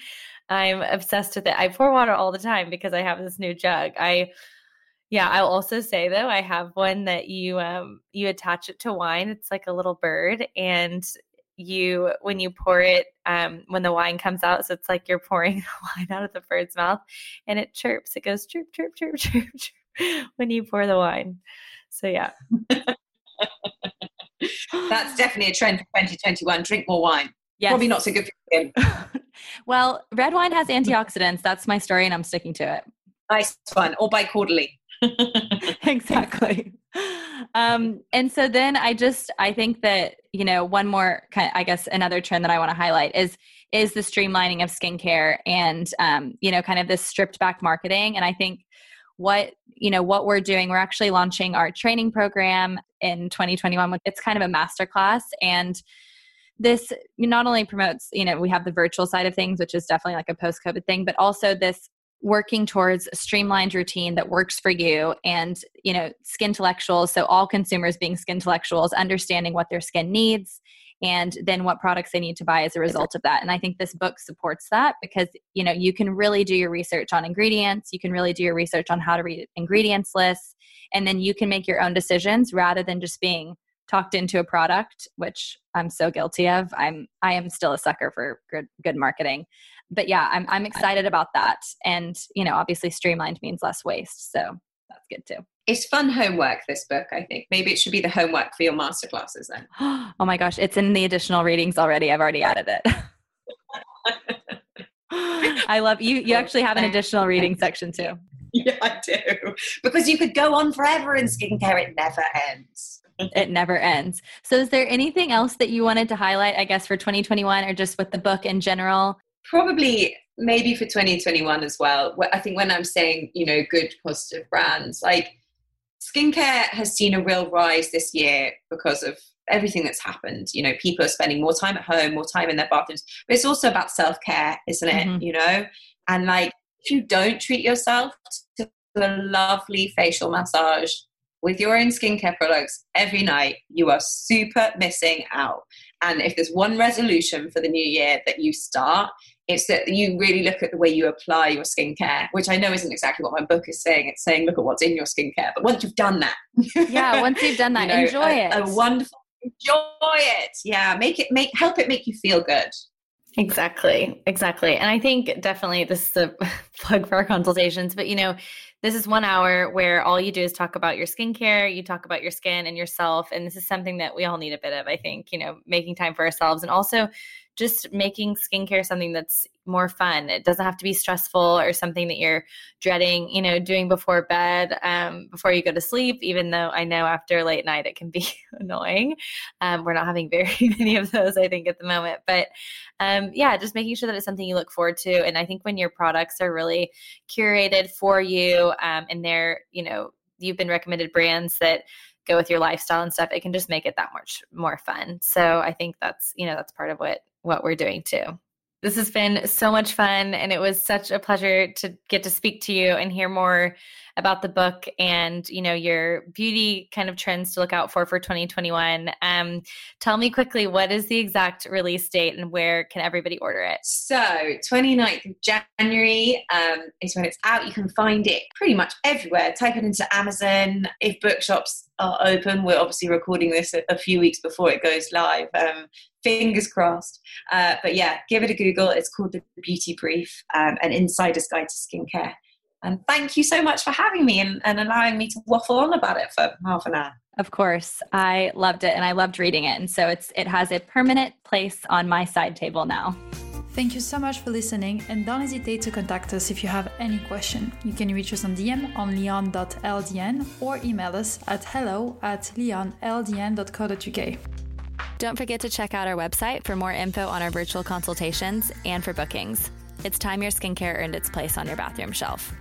I'm obsessed with it. I pour water all the time because I have this new jug. I yeah, I'll also say though, I have one that you um you attach it to wine. It's like a little bird and you when you pour it um when the wine comes out so it's like you're pouring the wine out of the bird's mouth and it chirps it goes chirp chirp chirp chirp, chirp when you pour the wine so yeah
that's definitely a trend for 2021 drink more wine yes. probably not so good for skin
well, red wine has antioxidants. That's my story, and I'm sticking to it.
Nice one. Or by quarterly.
exactly. Um, and so then I just I think that you know one more kind of, I guess another trend that I want to highlight is is the streamlining of skincare and um, you know kind of this stripped back marketing. And I think what you know what we're doing we're actually launching our training program in 2021 it's kind of a masterclass and this not only promotes, you know, we have the virtual side of things, which is definitely like a post COVID thing, but also this working towards a streamlined routine that works for you and you know skin intellectuals so all consumers being skin intellectuals understanding what their skin needs and then what products they need to buy as a result of that. And i think this book supports that because you know you can really do your research on ingredients you can really do your research on how to read ingredients lists and then you can make your own decisions rather than just being talked into a product which i'm so guilty of. I'm i am still a sucker for good good marketing. But yeah i'm i'm excited about that. And you know obviously streamlined means less waste. So that's good too.
It's fun homework this book i think. Maybe it should be the homework for your master classes then.
Oh my gosh it's in the additional readings already. I've already added it. I love you you actually have an additional reading section too.
Yeah i do. Because you could go on forever in skincare it never ends
it never ends. So, is there anything else that you wanted to highlight, I guess, for 2021 or just with the book in general?
Probably maybe for 2021 as well. I think when I'm saying, you know, good positive brands, like skincare has seen a real rise this year because of everything that's happened. You know, people are spending more time at home, more time in their bathrooms, but it's also about self care, isn't it? Mm-hmm. You know, and like if you don't treat yourself to a lovely facial massage with your own skincare products every night, you are super missing out. And if there's one resolution for the new year that you start, it's that you really look at the way you apply your skincare, which I know isn't exactly what my book is saying. It's saying look at what's in your skincare. But once you've done that,
yeah, once you've done that, you know, enjoy
a,
it.
A wonderful enjoy it. Yeah, make it make help it make you feel good.
Exactly, exactly. And I think definitely this is a plug for our consultations, but you know, this is one hour where all you do is talk about your skincare, you talk about your skin and yourself. And this is something that we all need a bit of, I think, you know, making time for ourselves and also just making skincare something that's more fun. It doesn't have to be stressful or something that you're dreading, you know, doing before bed, um, before you go to sleep, even though I know after late night it can be annoying. Um, we're not having very many of those, I think, at the moment. But um, yeah, just making sure that it's something you look forward to. And I think when your products are really curated for you um, and they're, you know, you've been recommended brands that go with your lifestyle and stuff it can just make it that much more fun so i think that's you know that's part of what what we're doing too. This has been so much fun, and it was such a pleasure to get to speak to you and hear more about the book and you know your beauty kind of trends to look out for for 2021 um, tell me quickly what is the exact release date and where can everybody order it?
So 29th of january um, is when it's out. You can find it pretty much everywhere. Type it into amazon. If bookshops are open we're obviously recording this a, a few weeks before it goes live um, fingers crossed. Uh, but yeah give it a google. It's called the beauty brief um, an insider's guide to skincare and thank you so much for having me and, and allowing me to waffle on about it for half an hour.
Of course. I loved it and I loved reading it. And so it's it has a permanent place on my side table now.
Thank you so much for listening and don't hesitate to contact us if you have any question. You can reach us on DM on lionne.ldn or email us at hello at lionneldn.co.uk.
Don't forget to check out our website for more info on our virtual consultations and for bookings. It's time your skincare earned its place on your bathroom shelf.